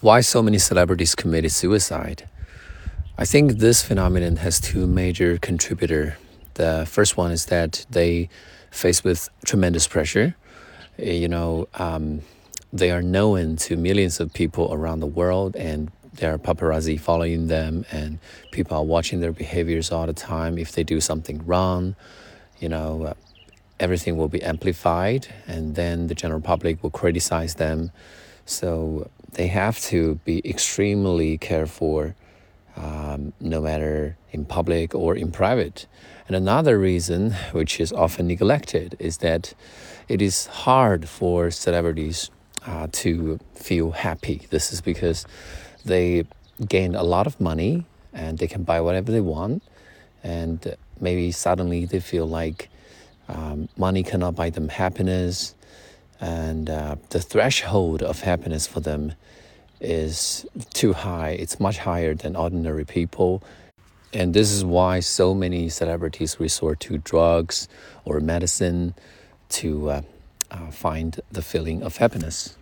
Why so many celebrities committed suicide? I think this phenomenon has two major contributors. The first one is that they face with tremendous pressure. You know, um, they are known to millions of people around the world, and there are paparazzi following them, and people are watching their behaviors all the time. If they do something wrong, you know, uh, everything will be amplified, and then the general public will criticize them. So they have to be extremely careful, um, no matter in public or in private. And another reason, which is often neglected, is that it is hard for celebrities uh, to feel happy. This is because they gain a lot of money and they can buy whatever they want, and maybe suddenly they feel like um, money cannot buy them happiness and uh, the threshold of happiness for them is too high. It's much higher than ordinary people. And this is why so many celebrities resort to drugs or medicine to uh, uh, find the feeling of happiness.